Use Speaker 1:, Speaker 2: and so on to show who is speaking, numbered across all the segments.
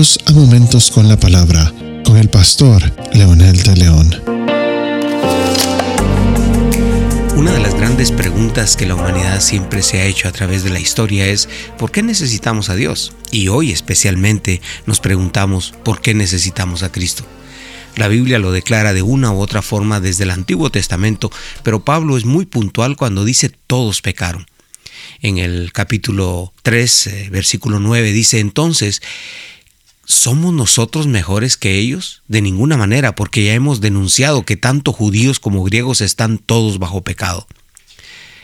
Speaker 1: A Momentos con la Palabra con el pastor Leonel de León.
Speaker 2: Una de las grandes preguntas que la humanidad siempre se ha hecho a través de la historia es ¿por qué necesitamos a Dios? Y hoy especialmente nos preguntamos ¿por qué necesitamos a Cristo? La Biblia lo declara de una u otra forma desde el Antiguo Testamento, pero Pablo es muy puntual cuando dice todos pecaron. En el capítulo 3, eh, versículo 9 dice entonces, ¿Somos nosotros mejores que ellos? De ninguna manera, porque ya hemos denunciado que tanto judíos como griegos están todos bajo pecado.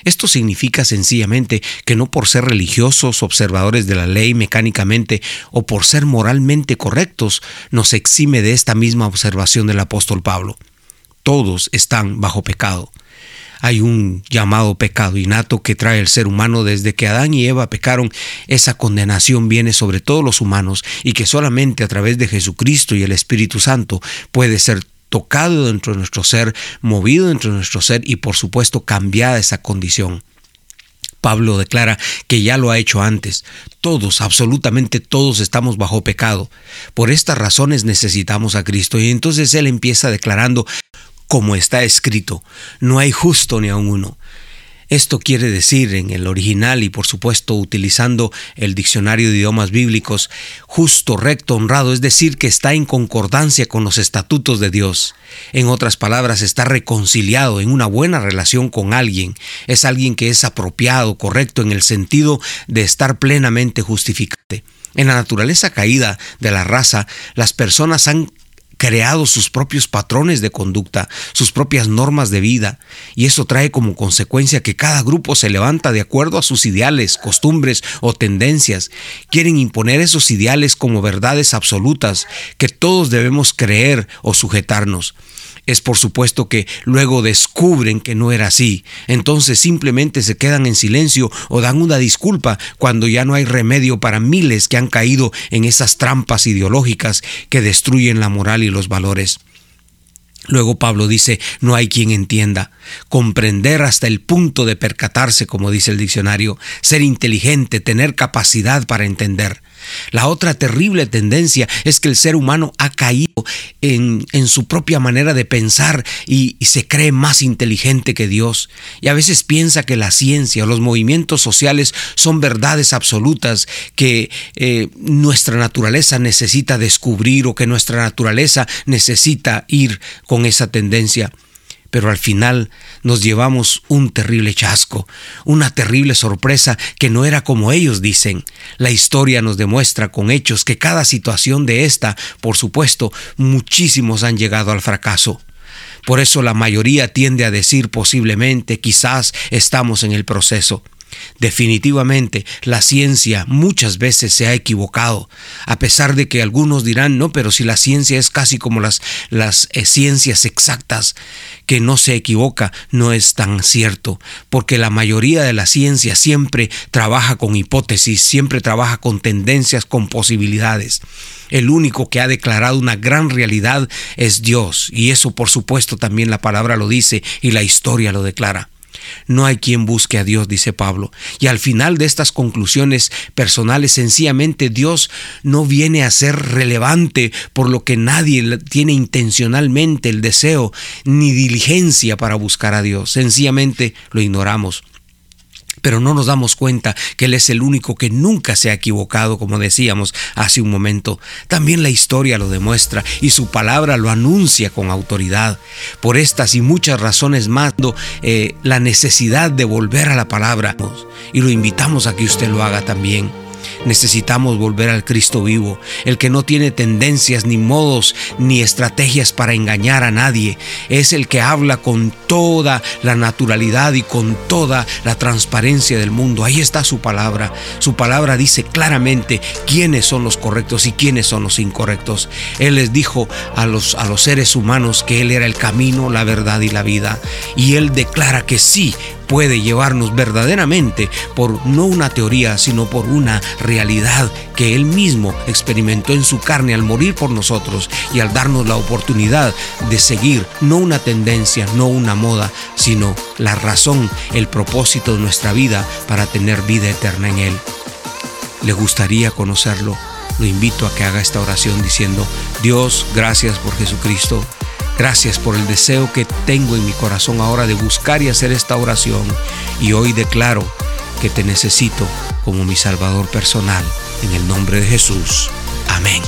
Speaker 2: Esto significa sencillamente que no por ser religiosos, observadores de la ley mecánicamente o por ser moralmente correctos nos exime de esta misma observación del apóstol Pablo. Todos están bajo pecado hay un llamado pecado innato que trae el ser humano desde que Adán y Eva pecaron. Esa condenación viene sobre todos los humanos y que solamente a través de Jesucristo y el Espíritu Santo puede ser tocado dentro de nuestro ser, movido dentro de nuestro ser y por supuesto cambiada esa condición. Pablo declara que ya lo ha hecho antes. Todos, absolutamente todos estamos bajo pecado. Por estas razones necesitamos a Cristo. Y entonces él empieza declarando como está escrito, no hay justo ni aun uno. Esto quiere decir en el original y por supuesto utilizando el diccionario de idiomas bíblicos, justo, recto, honrado, es decir, que está en concordancia con los estatutos de Dios. En otras palabras, está reconciliado en una buena relación con alguien. Es alguien que es apropiado, correcto en el sentido de estar plenamente justificado. En la naturaleza caída de la raza, las personas han creado sus propios patrones de conducta, sus propias normas de vida, y eso trae como consecuencia que cada grupo se levanta de acuerdo a sus ideales, costumbres o tendencias. Quieren imponer esos ideales como verdades absolutas que todos debemos creer o sujetarnos es por supuesto que luego descubren que no era así. Entonces simplemente se quedan en silencio o dan una disculpa cuando ya no hay remedio para miles que han caído en esas trampas ideológicas que destruyen la moral y los valores. Luego Pablo dice, no hay quien entienda, comprender hasta el punto de percatarse, como dice el diccionario, ser inteligente, tener capacidad para entender. La otra terrible tendencia es que el ser humano ha caído en, su propia manera de pensar y, se cree más inteligente que Dios. Y a veces piensa que la ciencia o los movimientos sociales son verdades absolutas que eh, nuestra naturaleza necesita descubrir o que nuestra naturaleza necesita ir con esa tendencia pero al final nos llevamos un terrible chasco, una terrible sorpresa que no era como ellos dicen. La historia nos demuestra con hechos que cada situación de esta, por supuesto, muchísimos han llegado al fracaso. Por eso la mayoría tiende a decir posiblemente, quizás estamos en el proceso. Definitivamente, la ciencia muchas veces se ha equivocado, a pesar de que algunos dirán, no, pero si la ciencia es casi como las, las eh, ciencias exactas, que no se equivoca, no es tan cierto, porque la mayoría de la ciencia siempre trabaja con hipótesis, siempre trabaja con tendencias, con posibilidades. El único que ha declarado una gran realidad es Dios, y eso por supuesto también la palabra lo dice y la historia lo declara. No hay quien busque a Dios, dice Pablo. Y al final de estas conclusiones personales, sencillamente Dios no viene a ser relevante por lo que nadie tiene intencionalmente el deseo ni diligencia para buscar a Dios. Sencillamente lo ignoramos pero no nos damos cuenta que Él es el único que nunca se ha equivocado, como decíamos hace un momento. También la historia lo demuestra y su palabra lo anuncia con autoridad. Por estas y muchas razones más, eh, la necesidad de volver a la palabra y lo invitamos a que usted lo haga también. Necesitamos volver al Cristo vivo, el que no tiene tendencias ni modos ni estrategias para engañar a nadie. Es el que habla con toda la naturalidad y con toda la transparencia del mundo. Ahí está su palabra. Su palabra dice claramente quiénes son los correctos y quiénes son los incorrectos. Él les dijo a los, a los seres humanos que Él era el camino, la verdad y la vida. Y Él declara que sí, puede llevarnos verdaderamente por no una teoría, sino por una realidad que Él mismo experimentó en su carne al morir por nosotros y al darnos la oportunidad de seguir no una tendencia, no una moda, sino la razón, el propósito de nuestra vida para tener vida eterna en Él. ¿Le gustaría conocerlo? lo invito a que haga esta oración diciendo, Dios, gracias por Jesucristo. Gracias por el deseo que tengo en mi corazón ahora de buscar y hacer esta oración. Y hoy declaro que te necesito como mi Salvador personal. En el nombre de Jesús. Amén.